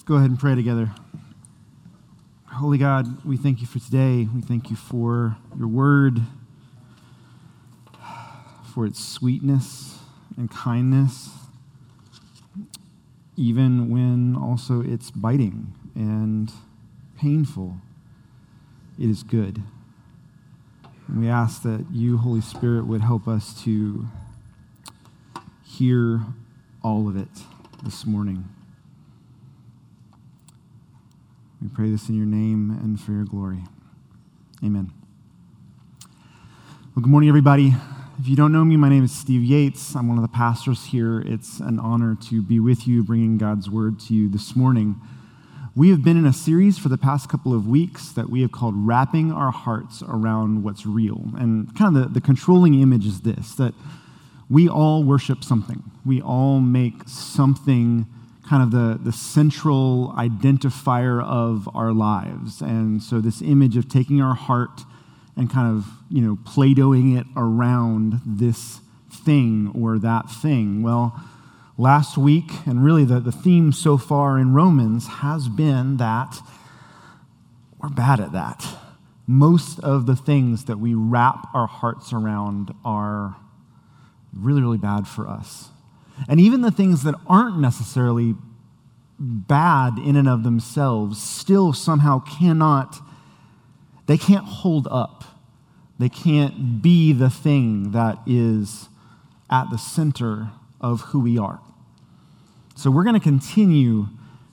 Let's go ahead and pray together. Holy God, we thank you for today. We thank you for your word, for its sweetness and kindness, even when also it's biting and painful. It is good. And we ask that you, Holy Spirit, would help us to hear all of it this morning. We pray this in your name and for your glory. Amen. Well, good morning, everybody. If you don't know me, my name is Steve Yates. I'm one of the pastors here. It's an honor to be with you, bringing God's word to you this morning. We have been in a series for the past couple of weeks that we have called Wrapping Our Hearts Around What's Real. And kind of the, the controlling image is this that we all worship something, we all make something kind of the, the central identifier of our lives. And so, this image of taking our heart and kind of, you know, Play Dohing it around this thing or that thing. Well, last week, and really the, the theme so far in Romans has been that we're bad at that. Most of the things that we wrap our hearts around are really, really bad for us. And even the things that aren't necessarily bad in and of themselves still somehow cannot, they can't hold up. They can't be the thing that is at the center of who we are. So we're going to continue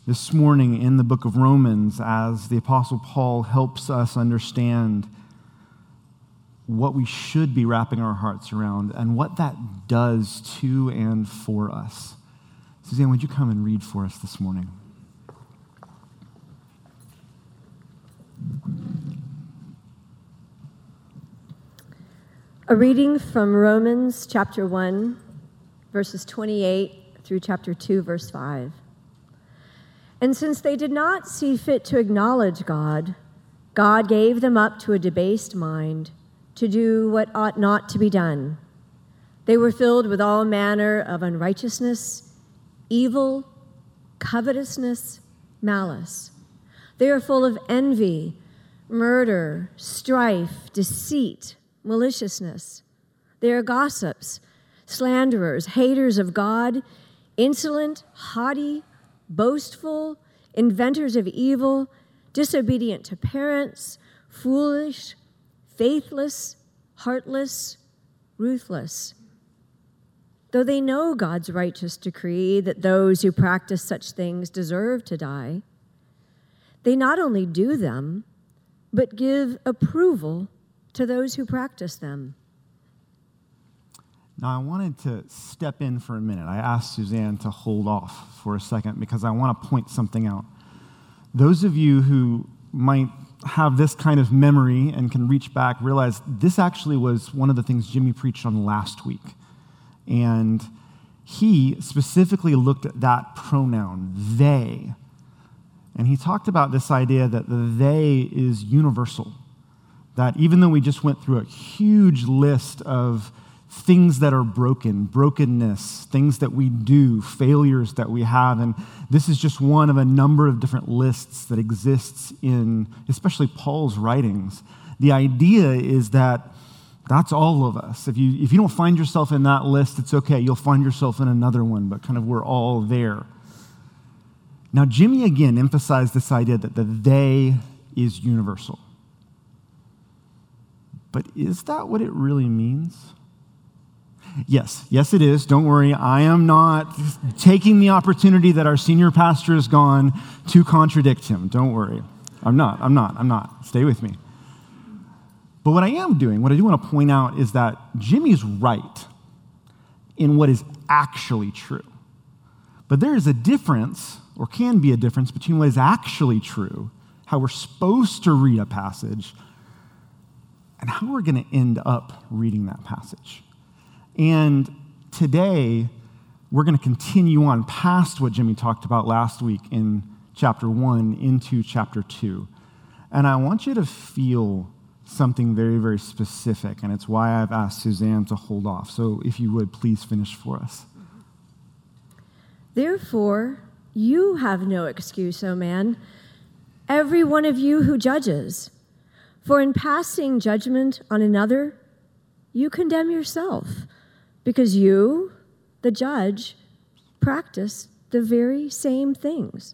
this morning in the book of Romans as the Apostle Paul helps us understand what we should be wrapping our hearts around and what that does to and for us. Suzanne, would you come and read for us this morning? A reading from Romans chapter 1, verses 28 through chapter 2, verse 5. And since they did not see fit to acknowledge God, God gave them up to a debased mind to do what ought not to be done. They were filled with all manner of unrighteousness, evil, covetousness, malice. They are full of envy, murder, strife, deceit, maliciousness. They are gossips, slanderers, haters of God, insolent, haughty, boastful, inventors of evil, disobedient to parents, foolish, faithless, heartless, ruthless. Though they know God's righteous decree that those who practice such things deserve to die, they not only do them, but give approval to those who practice them. Now, I wanted to step in for a minute. I asked Suzanne to hold off for a second because I want to point something out. Those of you who might have this kind of memory and can reach back realize this actually was one of the things Jimmy preached on last week. And he specifically looked at that pronoun, they. And he talked about this idea that the they is universal. That even though we just went through a huge list of things that are broken, brokenness, things that we do, failures that we have. And this is just one of a number of different lists that exists in especially Paul's writings. The idea is that that's all of us. If you, if you don't find yourself in that list, it's okay. You'll find yourself in another one, but kind of we're all there. Now, Jimmy again emphasized this idea that the they is universal. But is that what it really means? Yes, yes, it is. Don't worry. I am not taking the opportunity that our senior pastor is gone to contradict him. Don't worry. I'm not. I'm not. I'm not. Stay with me. But what I am doing, what I do want to point out is that Jimmy's right in what is actually true. But there is a difference, or can be a difference, between what is actually true, how we're supposed to read a passage, and how we're going to end up reading that passage. And today, we're going to continue on past what Jimmy talked about last week in chapter one into chapter two. And I want you to feel something very, very specific, and it's why I've asked Suzanne to hold off. So if you would, please finish for us. Therefore, You have no excuse, O man, every one of you who judges. For in passing judgment on another, you condemn yourself, because you, the judge, practice the very same things.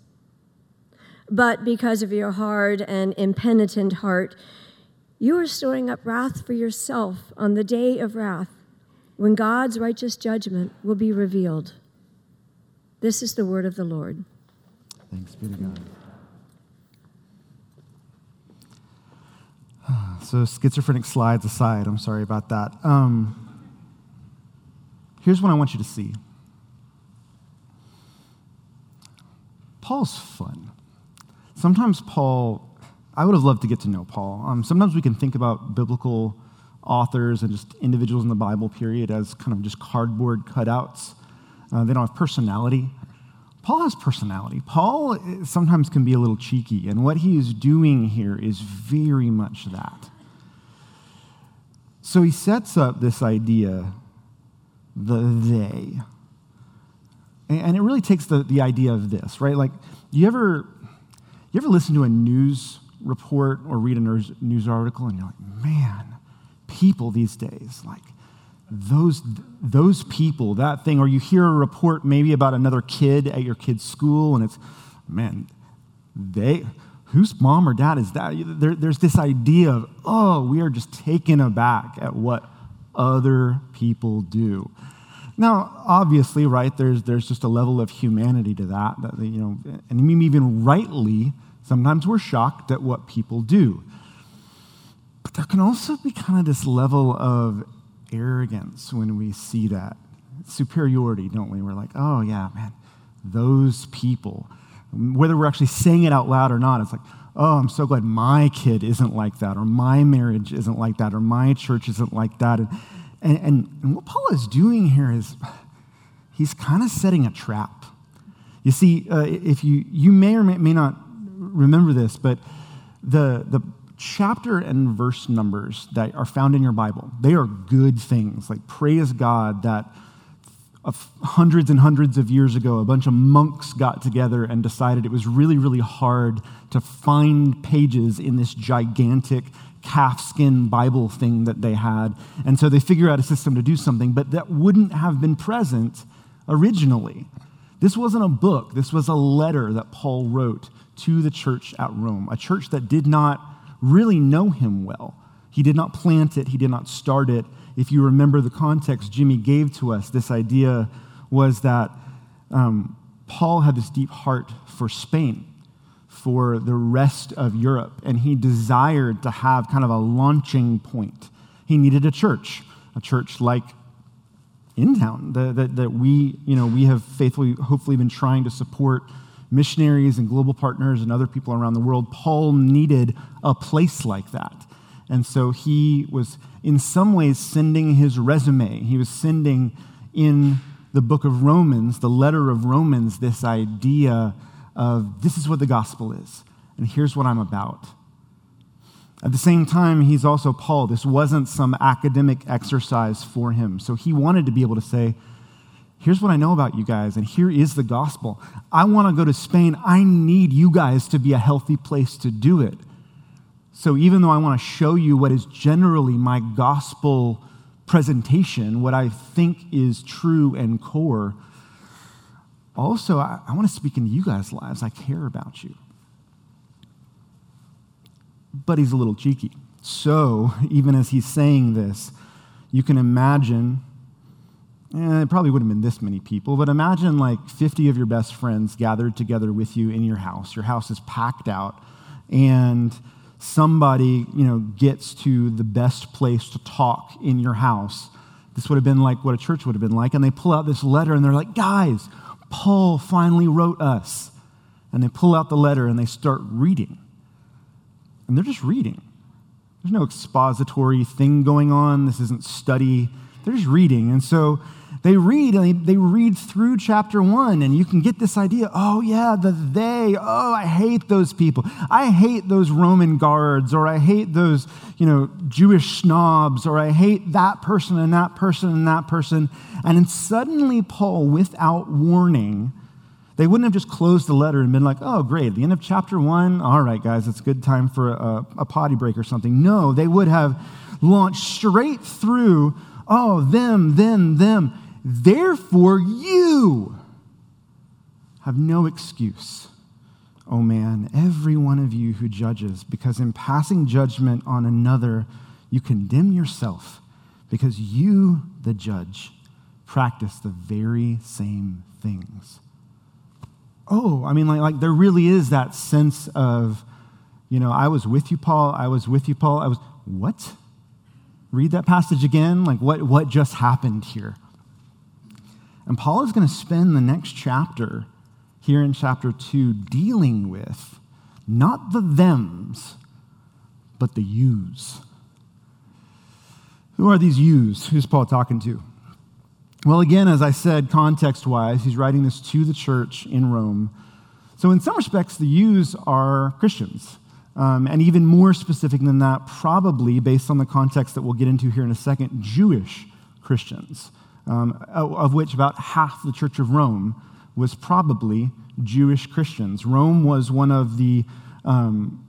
But because of your hard and impenitent heart, you are storing up wrath for yourself on the day of wrath, when God's righteous judgment will be revealed. This is the word of the Lord. Thanks be to God. So, schizophrenic slides aside, I'm sorry about that. Um, here's what I want you to see Paul's fun. Sometimes Paul, I would have loved to get to know Paul. Um, sometimes we can think about biblical authors and just individuals in the Bible period as kind of just cardboard cutouts. Uh, they don't have personality. Paul has personality. Paul eh, sometimes can be a little cheeky, and what he is doing here is very much that. So he sets up this idea, the they. And it really takes the, the idea of this, right? Like, you ever, you ever listen to a news report or read a news, article and you're like, man, people these days, like, those, those people, that thing, or you hear a report maybe about another kid at your kid's school, and it's, man, they, whose mom or dad is that? There, there's this idea of, oh, we are just taken aback at what other people do. Now, obviously, right, there's, there's just a level of humanity to that, that, you know, and even rightly, sometimes we're shocked at what people do. But there can also be kind of this level of arrogance when we see that. Superiority, don't we? We're like, oh, yeah, man, those people. Whether we're actually saying it out loud or not, it's like, oh, I'm so glad my kid isn't like that, or my marriage isn't like that, or my church isn't like that. And, and, and what Paul is doing here is he's kind of setting a trap. You see, uh, if you, you may or may, may not remember this, but the, the chapter and verse numbers that are found in your Bible, they are good things. Like, praise God that hundreds and hundreds of years ago, a bunch of monks got together and decided it was really, really hard to find pages in this gigantic calfskin Bible thing that they had. And so they figured out a system to do something, but that wouldn't have been present originally. This wasn't a book, this was a letter that Paul wrote to the church at Rome, a church that did not really know him well. He did not plant it, he did not start it. If you remember the context Jimmy gave to us, this idea was that um, Paul had this deep heart for Spain, for the rest of Europe, and he desired to have kind of a launching point. He needed a church, a church like Intown that, that, that we, you know, we have faithfully, hopefully, been trying to support missionaries and global partners and other people around the world, Paul needed a place like that. And so he was, in some ways, sending his resume. He was sending in the book of Romans, the letter of Romans, this idea of this is what the gospel is, and here's what I'm about. At the same time, he's also Paul. This wasn't some academic exercise for him. So he wanted to be able to say, Here's what I know about you guys, and here is the gospel. I want to go to Spain. I need you guys to be a healthy place to do it. So even though I want to show you what is generally my gospel presentation, what I think is true and core, also, I, I want to speak into you guys' lives. I care about you. But he's a little cheeky. So, even as he's saying this, you can imagine Eh, it probably wouldn't have been this many people, but imagine like 50 of your best friends gathered together with you in your house. Your house is packed out, and somebody, you know, gets to the best place to talk in your house. This would have been like what a church would have been like, and they pull out this letter and they're like, guys, Paul finally wrote us. and they pull out the letter and they start reading. And they're just reading. There's no expository thing going on. This isn't study. They're just reading. And so they read and they, they read through chapter one, and you can get this idea oh, yeah, the they. Oh, I hate those people. I hate those Roman guards, or I hate those, you know, Jewish snobs, or I hate that person and that person and that person. And then suddenly, Paul, without warning, they wouldn't have just closed the letter and been like, oh, great, the end of chapter one, all right, guys, it's a good time for a, a potty break or something. No, they would have launched straight through, oh, them, them, them. Therefore, you have no excuse. Oh man, every one of you who judges, because in passing judgment on another, you condemn yourself, because you, the judge, practice the very same things oh, I mean, like, like there really is that sense of, you know, I was with you, Paul. I was with you, Paul. I was, what? Read that passage again. Like, what, what just happened here? And Paul is going to spend the next chapter here in chapter 2 dealing with not the thems, but the yous. Who are these yous? Who's Paul talking to? Well, again, as I said, context wise, he's writing this to the church in Rome. So, in some respects, the yous are Christians. Um, and even more specific than that, probably based on the context that we'll get into here in a second, Jewish Christians, um, of which about half the Church of Rome was probably Jewish Christians. Rome was one of the, um,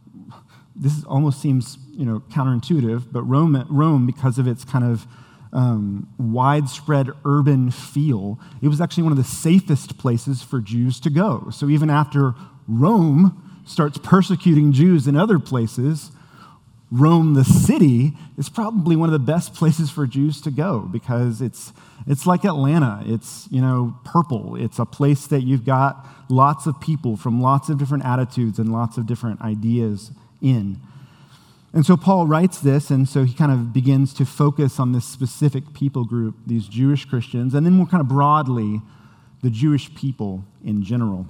this almost seems you know, counterintuitive, but Rome, Rome, because of its kind of um, widespread urban feel, it was actually one of the safest places for Jews to go. So even after Rome starts persecuting Jews in other places, Rome, the city, is probably one of the best places for Jews to go because it's, it's like Atlanta. It's, you know, purple. It's a place that you've got lots of people from lots of different attitudes and lots of different ideas in. And so Paul writes this, and so he kind of begins to focus on this specific people group, these Jewish Christians, and then more kind of broadly, the Jewish people in general.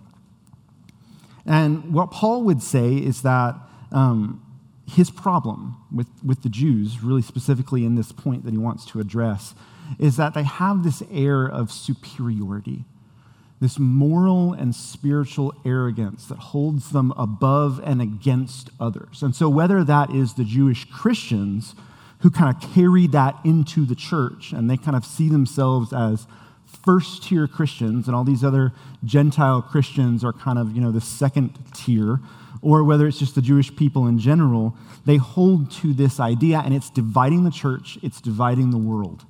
And what Paul would say is that um, his problem with, with the Jews, really specifically in this point that he wants to address, is that they have this air of superiority this moral and spiritual arrogance that holds them above and against others. And so, whether that is the Jewish Christians who kind of carry that into the church and they kind of see themselves as first tier Christians and all these other Gentile Christians are kind of, you know, the second tier, or whether it's just the Jewish people in general, they hold to this idea and it's dividing the church, it's dividing the world.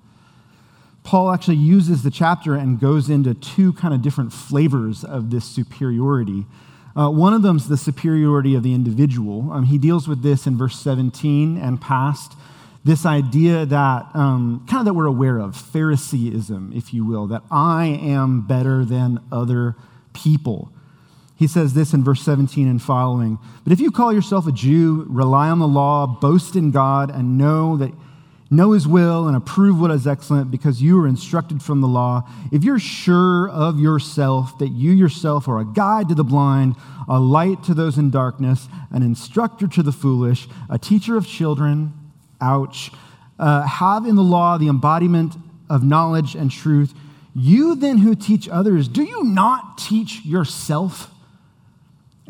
Paul actually uses the chapter and goes into two kind of different flavors of this superiority. Uh, one of them is the superiority of the individual. Um, he deals with this in verse 17 and past. This idea that, um, kind of that we're aware of, Phariseeism, if you will, that I am better than other people. He says this in verse 17 and following. But if you call yourself a Jew, rely on the law, boast in God, and know that know his will and approve what is excellent because you are instructed from the law, if you're sure of yourself that you yourself are a guide to the blind, a light to those in darkness, an instructor to the foolish, a teacher of children, ouch, uh, have in the law the embodiment of knowledge and truth, you then who teach others, do you not teach yourself?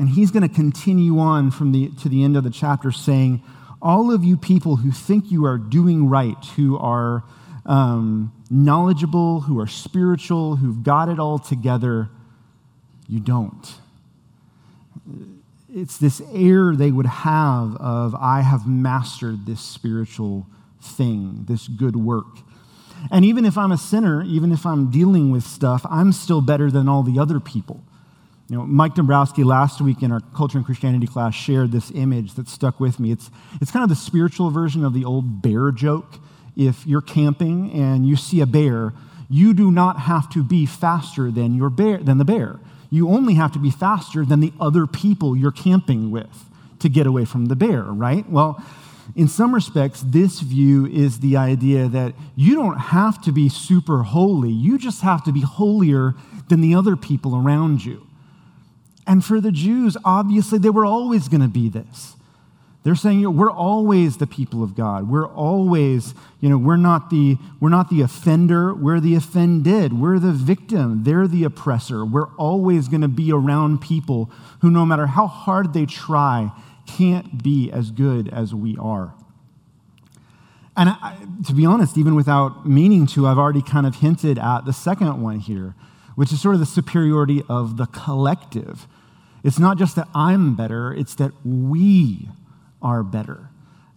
And he's going to continue on from the, to the end of the chapter saying, all of you people who think you are doing right, who are um, knowledgeable, who are spiritual, who've got it all together, you don't. It's this air they would have of, I have mastered this spiritual thing, this good work. And even if I'm a sinner, even if I'm dealing with stuff, I'm still better than all the other people. You know, Mike Dombrowski last week in our Culture and Christianity class shared this image that stuck with me. It's, it's kind of the spiritual version of the old bear joke. If you're camping and you see a bear, you do not have to be faster than, your bear, than the bear. You only have to be faster than the other people you're camping with to get away from the bear, right? Well, in some respects, this view is the idea that you don't have to be super holy, you just have to be holier than the other people around you. And for the Jews, obviously, they were always going to be this. They're saying you know, we're always the people of God. We're always, you know, we're not the we're not the offender, we're the offended. We're the victim, they're the oppressor. We're always going to be around people who no matter how hard they try can't be as good as we are. And I, to be honest, even without meaning to, I've already kind of hinted at the second one here, which is sort of the superiority of the collective. It's not just that I'm better, it's that we are better.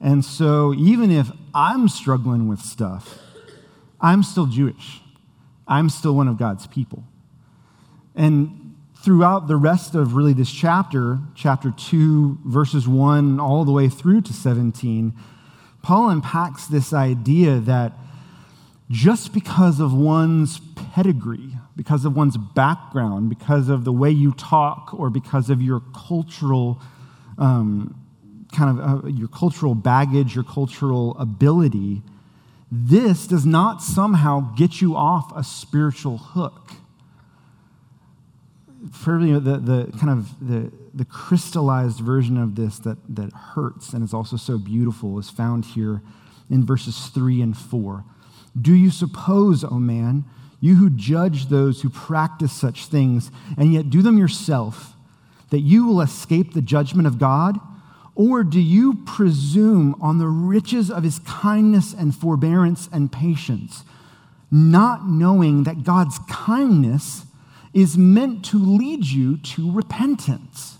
And so even if I'm struggling with stuff, I'm still Jewish. I'm still one of God's people. And throughout the rest of really this chapter, chapter 2, verses 1 all the way through to 17, Paul unpacks this idea that just because of one's pedigree, because of one's background, because of the way you talk, or because of your cultural um, kind of uh, your cultural baggage, your cultural ability, this does not somehow get you off a spiritual hook. For you know, the, the kind of the, the crystallized version of this that, that hurts and is also so beautiful is found here in verses 3 and 4. Do you suppose, O oh man, you who judge those who practice such things and yet do them yourself, that you will escape the judgment of God? Or do you presume on the riches of his kindness and forbearance and patience, not knowing that God's kindness is meant to lead you to repentance?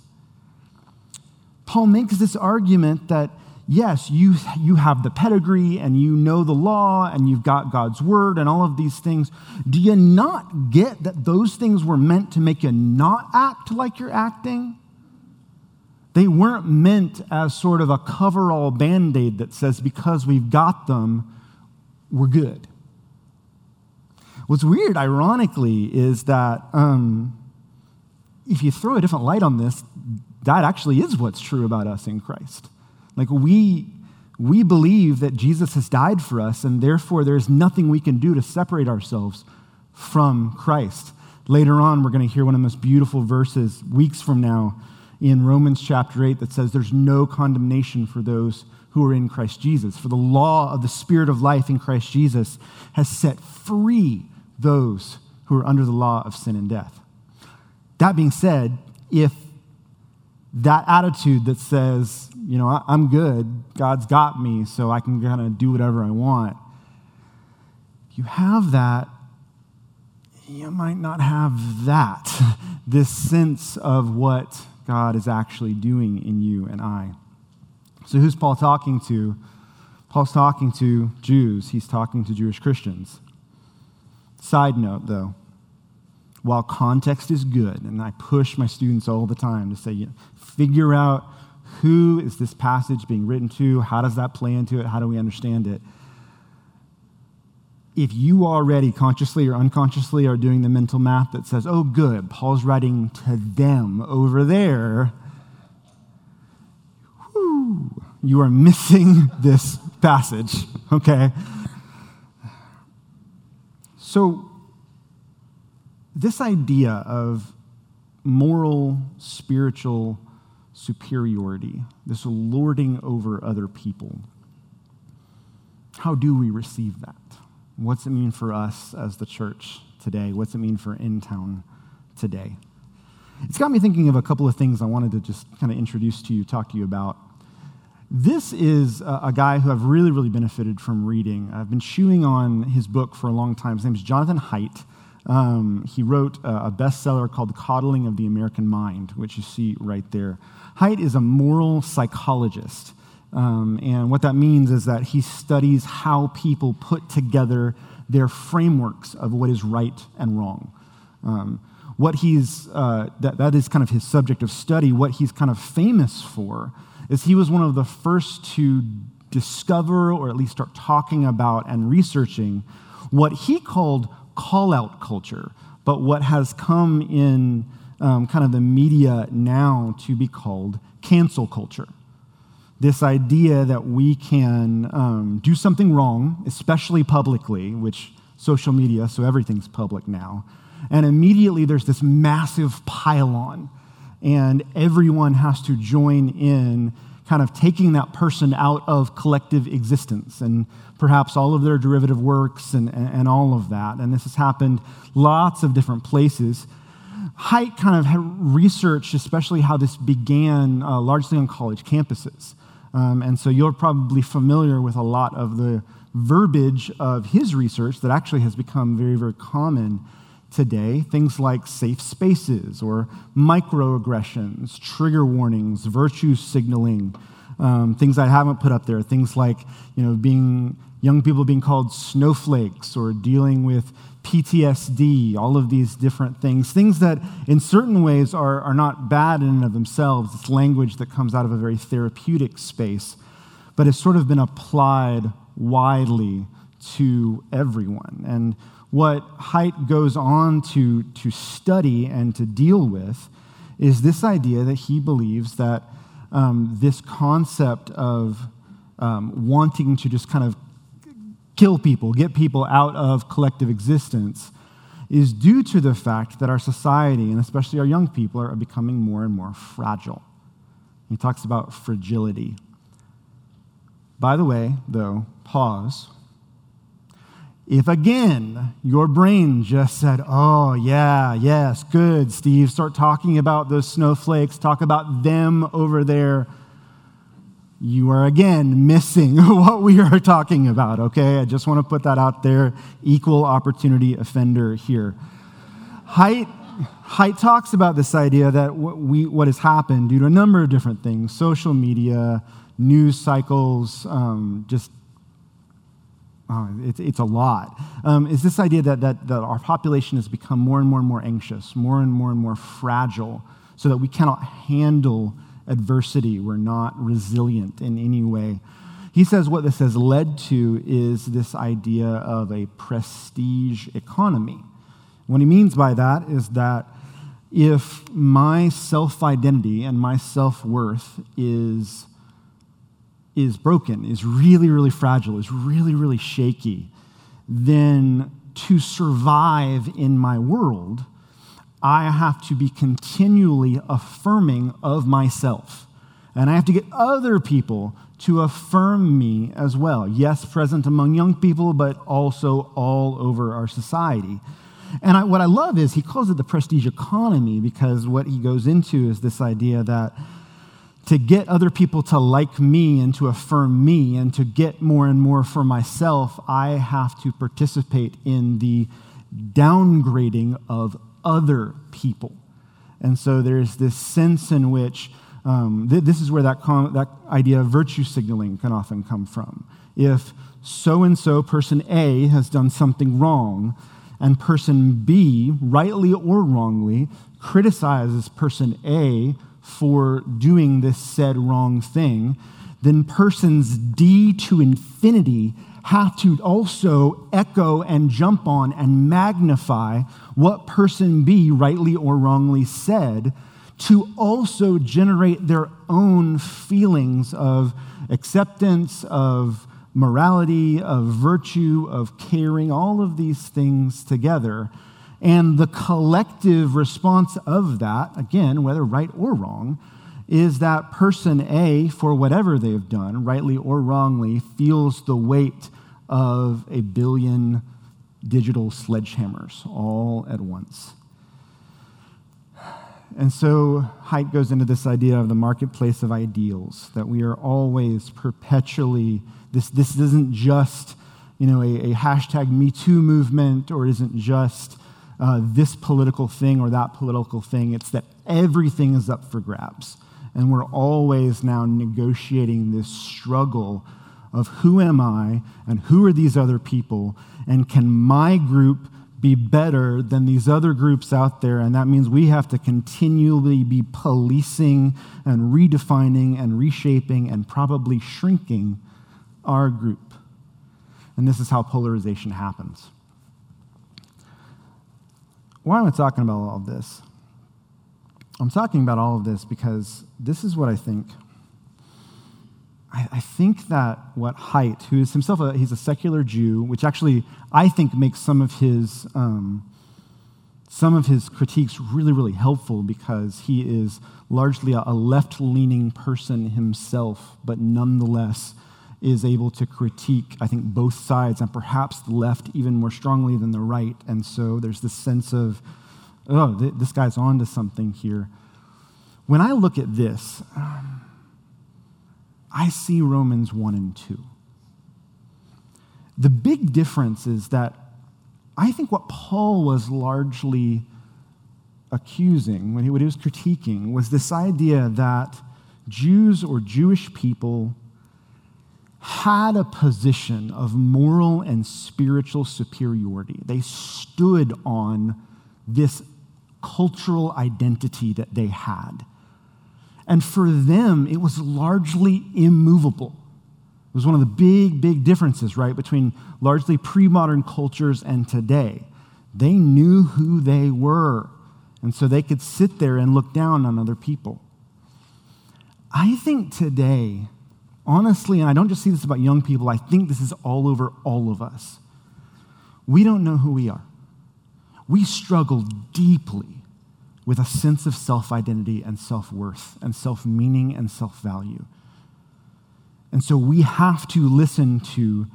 Paul makes this argument that yes, you, you have the pedigree and you know the law and you've got God's word and all of these things. Do you not get that those things were meant to make you not act like you're acting? They weren't meant as sort of a cover all band aid that says because we've got them, we're good. What's weird, ironically, is that um, if you throw a different light on this, that actually is what's true about us in Christ. Like we, we believe that Jesus has died for us, and therefore there's nothing we can do to separate ourselves from Christ. Later on, we're going to hear one of the most beautiful verses weeks from now in Romans chapter 8 that says there's no condemnation for those who are in Christ Jesus. For the law of the Spirit of life in Christ Jesus has set free those who are under the law of sin and death. That being said, if that attitude that says, you know, I'm good, God's got me, so I can kind of do whatever I want, you have that, you might not have that, this sense of what God is actually doing in you and I. So, who's Paul talking to? Paul's talking to Jews, he's talking to Jewish Christians. Side note, though, while context is good, and I push my students all the time to say, figure out who is this passage being written to, how does that play into it, how do we understand it if you already consciously or unconsciously are doing the mental math that says, oh, good, Paul's writing to them over there, you are missing this passage, okay? So, this idea of moral, spiritual superiority, this lording over other people, how do we receive that? What's it mean for us as the church today? What's it mean for Intown today? It's got me thinking of a couple of things I wanted to just kind of introduce to you, talk to you about. This is a, guy who I've really, really benefited from reading. I've been chewing on his book for a long time. His name is Jonathan Haidt. Um, he wrote a, a bestseller called The Coddling of the American Mind, which you see right there. Haidt is a moral psychologist. Um, and what that means is that he studies how people put together their frameworks of what is right and wrong. Um, what he's, uh, that, that is kind of his subject of study. What he's kind of famous for is he was one of the first to discover or at least start talking about and researching what he called call out culture, but what has come in um, kind of the media now to be called cancel culture this idea that we can um, do something wrong, especially publicly, which social media, so everything's public now, and immediately there's this massive pile on. and everyone has to join in kind of taking that person out of collective existence and perhaps all of their derivative works and, and, all of that. And this has happened lots of different places. Haidt kind of researched, especially how this began uh, largely on college campuses. Um, and so you're probably familiar with a lot of the verbiage of his research that actually has become very, very common today. Things like safe spaces or microaggressions, trigger warnings, virtue signaling, um, things I haven't put up there. Things like, you know, being young people being called snowflakes or dealing with PTSD, all of these different things, things that in certain ways are, are not bad in and of themselves. It's language that comes out of a very therapeutic space, but has sort of been applied widely to everyone. And what Haidt goes on to, to study and to deal with is this idea that he believes that um, this concept of um, wanting to just kind of kill people, get people out of collective existence, is due to the fact that our society, and especially our young people, are becoming more and more fragile. He talks about fragility. By the way, though, pause. If again your brain just said, Oh, yeah, yes, good, Steve, start talking about those snowflakes, talk about them over there you are again missing what we are talking about, okay? I just want to put that out there. Equal opportunity offender here. Haidt, Haidt talks about this idea that what, we, what has happened due to a number of different things social media, news cycles, um, just uh, it's, it's a lot. Um, is this idea that, that, that our population has become more and more and more anxious, more and more and more fragile, so that we cannot handle adversity. We're not resilient in any way. He says what this has led to is this idea of a prestige economy. What he means by that is that if my self identity and my self worth is, is broken, is really, really fragile, is really, really shaky, then to survive in my world, I have to be continually affirming of myself. And I have to get other people to affirm me as well. Yes, present among young people, but also all over our society. And I, what I love is he calls it the prestige economy because what he goes into is this idea that to get other people to like me and to affirm me and to get more and more for myself, I have to participate in the downgrading of other people. And so there's this sense in which um, th- this is where that, com- that idea of virtue signaling can often come from. If so and so, person A, has done something wrong, and person B, rightly or wrongly, criticizes person A for doing this said wrong thing, then persons D to infinity have to also echo and jump on and magnify what person B rightly or wrongly said to also generate their own feelings of acceptance, of morality, of virtue, of caring, all of these things together. And the collective response of that, again, whether right or wrong, is that person A, for whatever they've done, rightly or wrongly, feels the weight of a billion digital sledgehammers all at once. And so Haidt goes into this idea of the marketplace of ideals, that we are always perpetually, this, this isn't just you know, a, a hashtag Me Too movement or isn't just uh, this political thing or that political thing. It's that everything is up for grabs. And we're always now negotiating this struggle of who am I and who are these other people, and can my group be better than these other groups out there? And that means we have to continually be policing and redefining and reshaping and probably shrinking our group. And this is how polarization happens. Why am I talking about all of this? I'm talking about all of this because this is what I think I, I think that what Haidt, who is himself a, he's a secular Jew, which actually I think makes some of his um, some of his critiques really, really helpful because he is largely a left leaning person himself, but nonetheless is able to critique, I think, both sides and perhaps the left even more strongly than the right. And so there's this sense of, oh, th- this guy's on to something here. When I look at this, um, I see Romans 1 and 2. The big difference is that I think what Paul was largely accusing, when he, what he was critiquing, was this idea that Jews or Jewish people had a position of moral and spiritual superiority. They stood on this cultural identity that they had. And for them, it was largely immovable. It was one of the big, big differences, right, between largely pre modern cultures and today. They knew who they were, and so they could sit there and look down on other people. I think today, honestly, and I don't just see this about young people, I think this is all over all of us. We don't know who we are. We struggle deeply with a sense of self identity and self worth and self meaning and self value. And so we have to listen to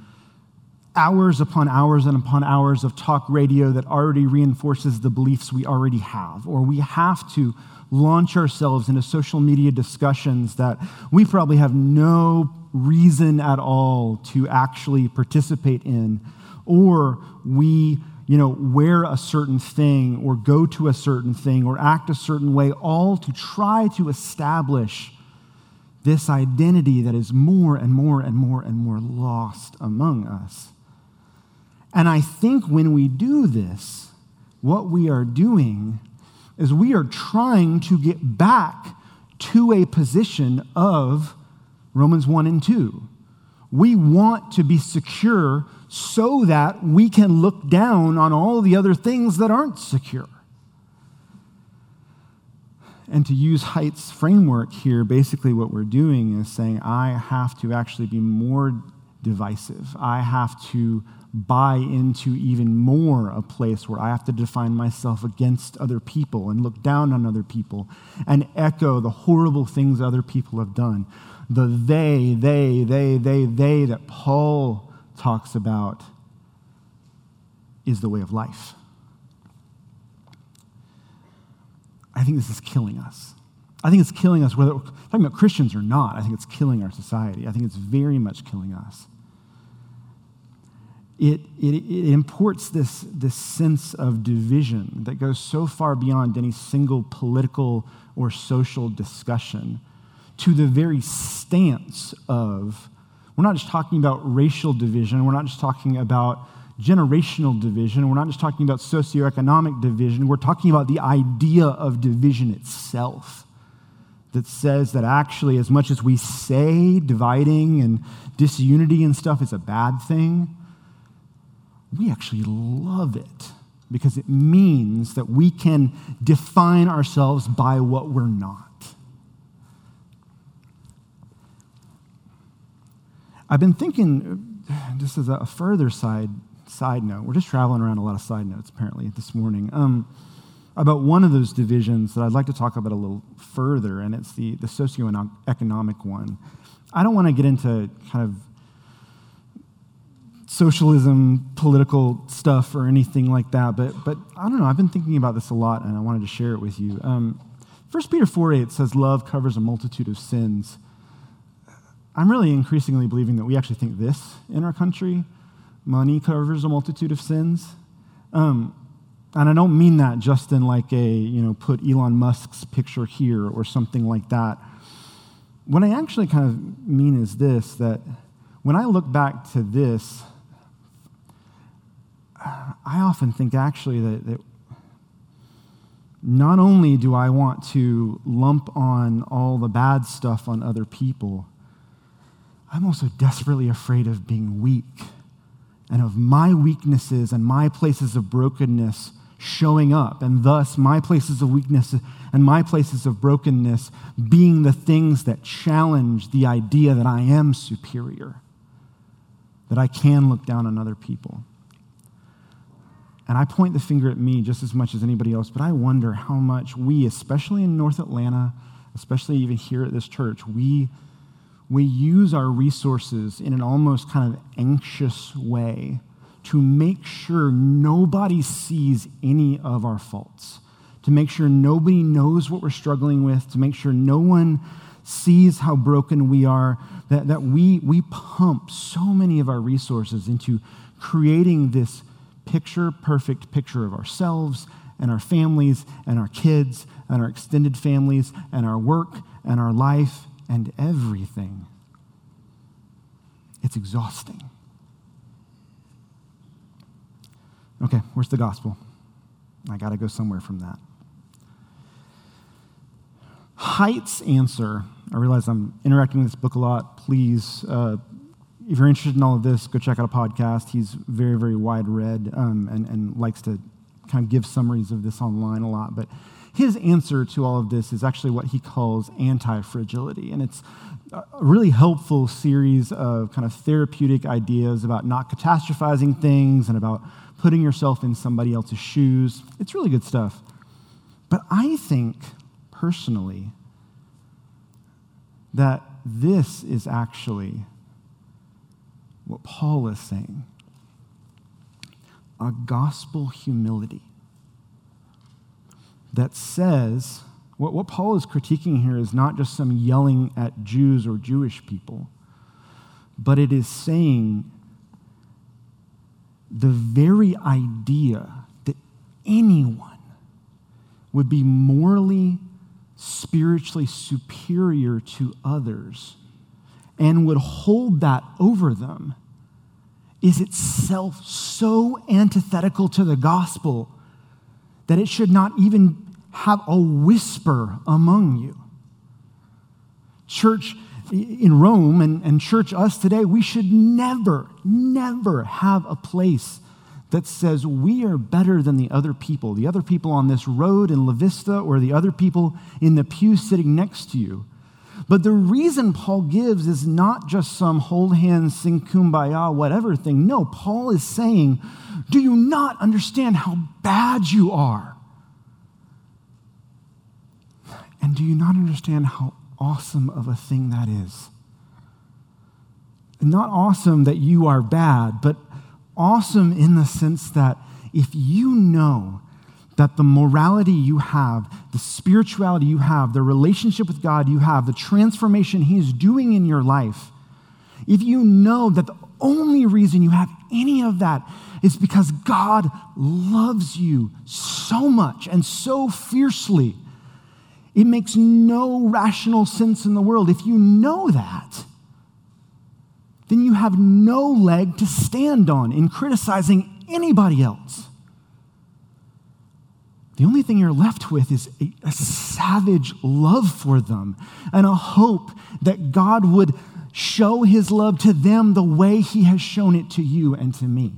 hours upon hours and upon hours of talk radio that already reinforces the beliefs we already have, or we have to launch ourselves into social media discussions that we probably have no reason at all to actually participate in, or we you know, wear a certain thing or go to a certain thing or act a certain way, all to try to establish this identity that is more and more and more and more lost among us. And I think when we do this, what we are doing is we are trying to get back to a position of Romans 1 and 2. We want to be secure so that we can look down on all the other things that aren't secure. And to use Haidt's framework here, basically what we're doing is saying, I have to actually be more divisive. I have to buy into even more a place where I have to define myself against other people and look down on other people and echo the horrible things other people have done. The they, they, they, they, they that Paul talks about is the way of life. I think this is killing us. I think it's killing us, whether we're talking about Christians or not. I think it's killing our society. I think it's very much killing us it, it, it, imports this, this sense of division that goes so far beyond any single political or social discussion to the very stance of we're not just talking about racial division, we're not just talking about generational division, we're not just talking about socioeconomic division, we're talking about the idea of division itself that says that actually, as much as we say dividing and disunity and stuff is a bad thing, we actually love it because it means that we can define ourselves by what we're not. I've been thinking, just as a further side, side note, we're just traveling around a lot of side notes apparently this morning, um, about one of those divisions that I'd like to talk about a little further, and it's the, the socioeconomic one. I don't want to get into kind of socialism, political stuff, or anything like that. But, but I don't know. I've been thinking about this a lot, and I wanted to share it with you. Um, 1 Peter 4 8 says, Love covers a multitude of sins. I'm really increasingly believing that we actually think this in our country money covers a multitude of sins. Um, and I don't mean that just in like a, you know, put Elon Musk's picture here or something like that. What I actually kind of mean is this that when I look back to this, I often think actually that, that not only do I want to lump on all the bad stuff on other people, I'm also desperately afraid of being weak and of my weaknesses and my places of brokenness showing up, and thus my places of weakness and my places of brokenness being the things that challenge the idea that I am superior, that I can look down on other people. And I point the finger at me just as much as anybody else, but I wonder how much we, especially in North Atlanta, especially even here at this church, we, we use our resources in an almost kind of anxious way to make sure nobody sees any of our faults, to make sure nobody knows what we're struggling with, to make sure no one sees how broken we are, that, that we, we pump so many of our resources into creating this picture perfect picture of ourselves and our families and our kids and our extended families and our work and our life and everything. It's exhausting. Okay, where's the gospel? I got to go somewhere from that. Haidt's answer, I realize I'm interacting with this book a lot. Please, uh, if you're interested in all of this, go check out a podcast. He's very, very wide read um, and, and likes to kind of give summaries of this online a lot. But his answer to all of this is actually what he calls anti fragility. And it's a really helpful series of kind of therapeutic ideas about not catastrophizing things and about putting yourself in somebody else's shoes. It's really good stuff. But I think, personally, that this is actually what Paul is saying. A gospel humility that says, what, what Paul is critiquing here is not just some yelling at Jews or Jewish people, but it is saying the very idea that anyone would be morally, spiritually superior to others and would hold that over them is itself so antithetical to the gospel that it should not even have a whisper among you. Church in Rome and, and church us today, we should never, never have a place that says we are better than the other people, the other people on this road in La Vista or the other people in the pew sitting next to you. But the reason Paul gives is not just some hold hands, sing kumbaya, whatever thing. No, Paul is saying, Do you not understand how bad you are? And do you not understand how awesome of a thing that is? Not awesome that you are bad, but awesome in the sense that if you know that the morality you have, the spirituality you have, the relationship with God you have, the transformation He is doing in your life, if you know that the only reason you have any of that is because God loves you so much and so fiercely it makes no rational sense in the world. If you know that, then you have no leg to stand on in criticizing anybody else. The only thing you're left with is a, a, savage love for them and a hope that God would show his love to them the way he has shown it to you and to me.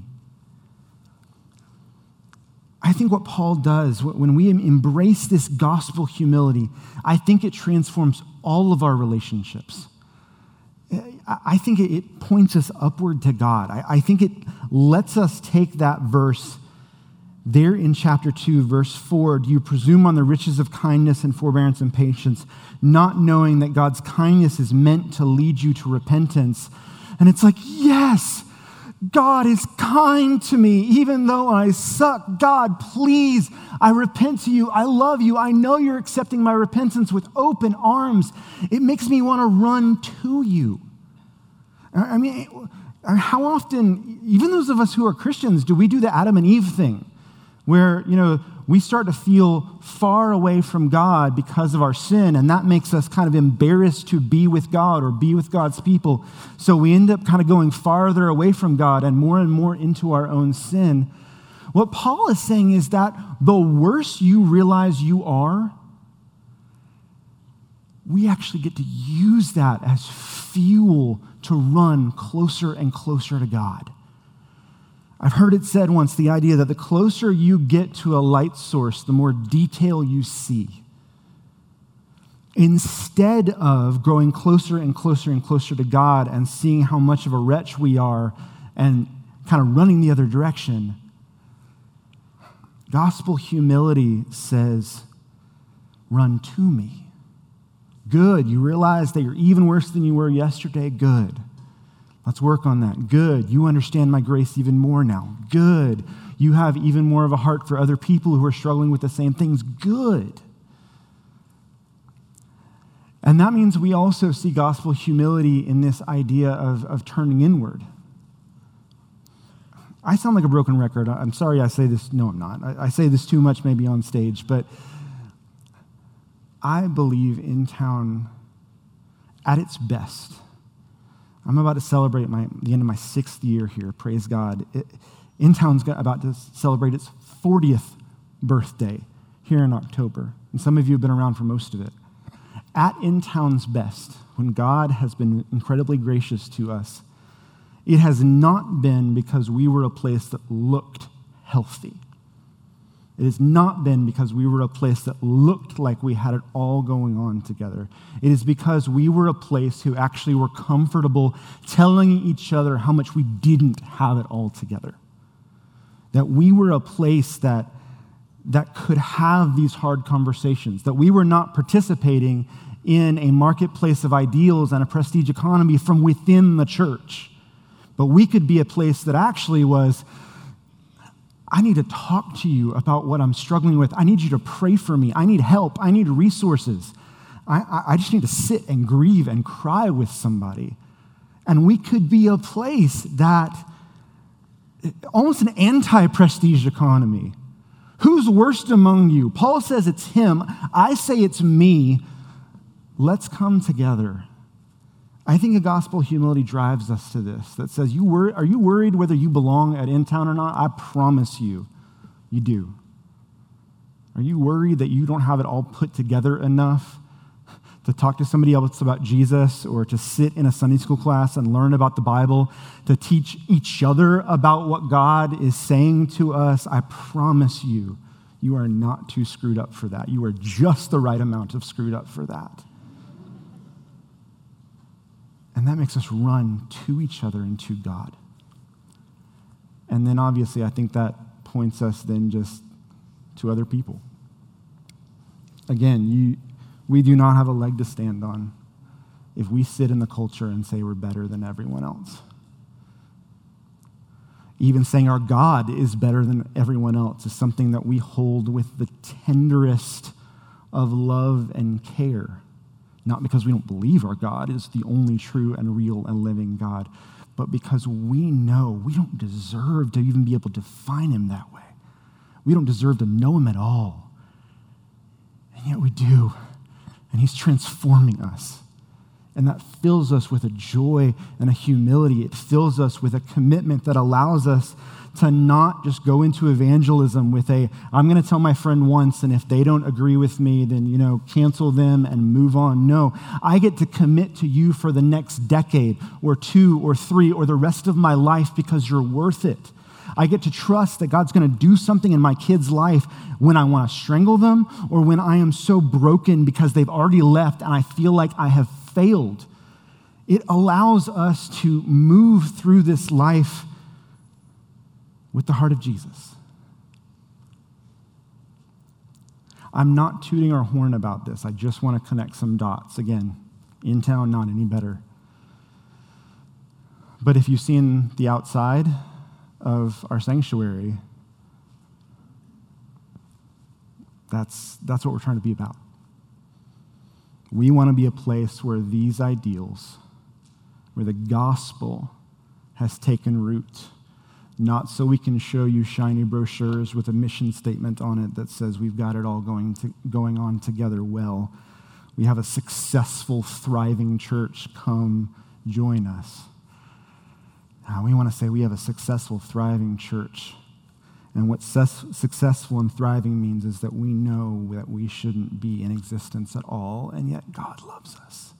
I think what Paul does when we embrace this gospel humility, I think it transforms all of our relationships. I think it points us upward to God. I think it lets us take that verse there in chapter 2, verse 4. Do you presume on the riches of kindness and forbearance and patience, not knowing that God's kindness is meant to lead you to repentance? And it's like, yes, God is kind to me even though I suck. God, please, I repent to you. I love you. I know you're accepting my repentance with open arms. It makes me want to run to you. I mean, how often, even those of us who are Christians, do we do the Adam and Eve thing where, you know, we start to feel far away from God because of our sin, and that makes us kind of embarrassed to be with God or be with God's people. So we end up kind of going farther away from God and more and more into our own sin. What Paul is saying is that the worse you realize you are, we actually get to use that as fuel to run closer and closer to God. I've heard it said once the idea that the closer you get to a light source, the more detail you see. Instead of growing closer and closer and closer to God and seeing how much of a wretch we are and kind of running the other direction, Gospel humility says, run to me. Good. You realize that you're even worse than you were yesterday? Good. Let's work on that. Good. You understand my grace even more now. Good. You have even more of a heart for other people who are struggling with the same things. Good. And that means we also see gospel humility in this idea of, of turning inward. I sound like a broken record. I'm sorry I say this. No, I'm not. I, I say this too much maybe on stage, but I believe Intown at its best. I'm about to celebrate my, the end of my sixth year here, praise God. It, Intown's about to celebrate its 40th birthday here in October. And some of you have been around for most of it. At Intown's best, when God has been incredibly gracious to us, it has not been because we were a place that looked healthy. It has not been because we were a place that looked like we had it all going on together. It is because we were a place who actually were comfortable telling each other how much we didn't have it all together. That we were a place that, that could have these hard conversations, that we were not participating in a marketplace of ideals and a prestige economy from within the church but we could be a place that actually was I need to talk to you about what I'm struggling with. I need you to pray for me. I need help. I need resources. I, I just need to sit and grieve and cry with somebody. And we could be a place that almost an anti prestige economy. Who's worst among you? Paul says it's him. I say it's me. Let's come together I think a gospel humility drives us to this that says, you wor- Are you worried whether you belong at Intown or not? I promise you, you do. Are you worried that you don't have it all put together enough to talk to somebody else about Jesus or to sit in a Sunday school class and learn about the Bible, to teach each other about what God is saying to us? I promise you, you are not too screwed up for that. You are just the right amount of screwed up for that. And that makes us run to each other and to God. And then obviously, I think that points us then just to other people. Again, you, we do not have a leg to stand on if we sit in the culture and say we're better than everyone else. Even saying our God is better than everyone else is something that we hold with the tenderest of love and care not because we don't believe our God is the only true and real and living God, but because we know we don't deserve to even be able to find him that way. We don't deserve to know him at all. And yet we do. And he's transforming us. And that fills us with a joy and a humility. It fills us with a commitment that allows us to not just go into evangelism with a, I'm going to tell my friend once, and if they don't agree with me, then, you know, cancel them and move on. No, I get to commit to you for the next decade or two or three or the rest of my life because you're worth it. I get to trust that God's going to do something in my kid's life when I want to strangle them or when I am so broken because they've already left and I feel like I have failed. It allows us to move through this life with the heart of Jesus. I'm not tooting our horn about this. I just want to connect some dots. Again, Intown, not any better. But if you've seen the outside of our sanctuary, that's, that's what we're trying to be about. We want to be a place where these ideals, where the gospel has taken root not so we can show you shiny brochures with a mission statement on it that says we've got it all going, to, going on together well. We have a successful, thriving church. Come join us. Now, we want to say we have a successful, thriving church. And what successful and thriving means is that we know that we shouldn't be in existence at all, and yet God loves us.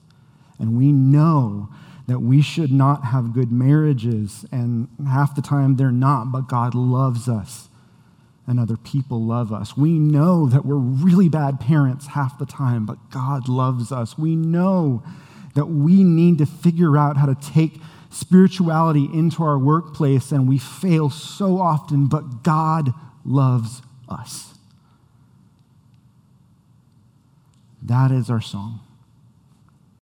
And we know that we should not have good marriages, and half the time they're not, but God loves us and other people love us. We know that we're really bad parents half the time, but God loves us. We know that we need to figure out how to take spirituality into our workplace, and we fail so often, but God loves us. That is our song.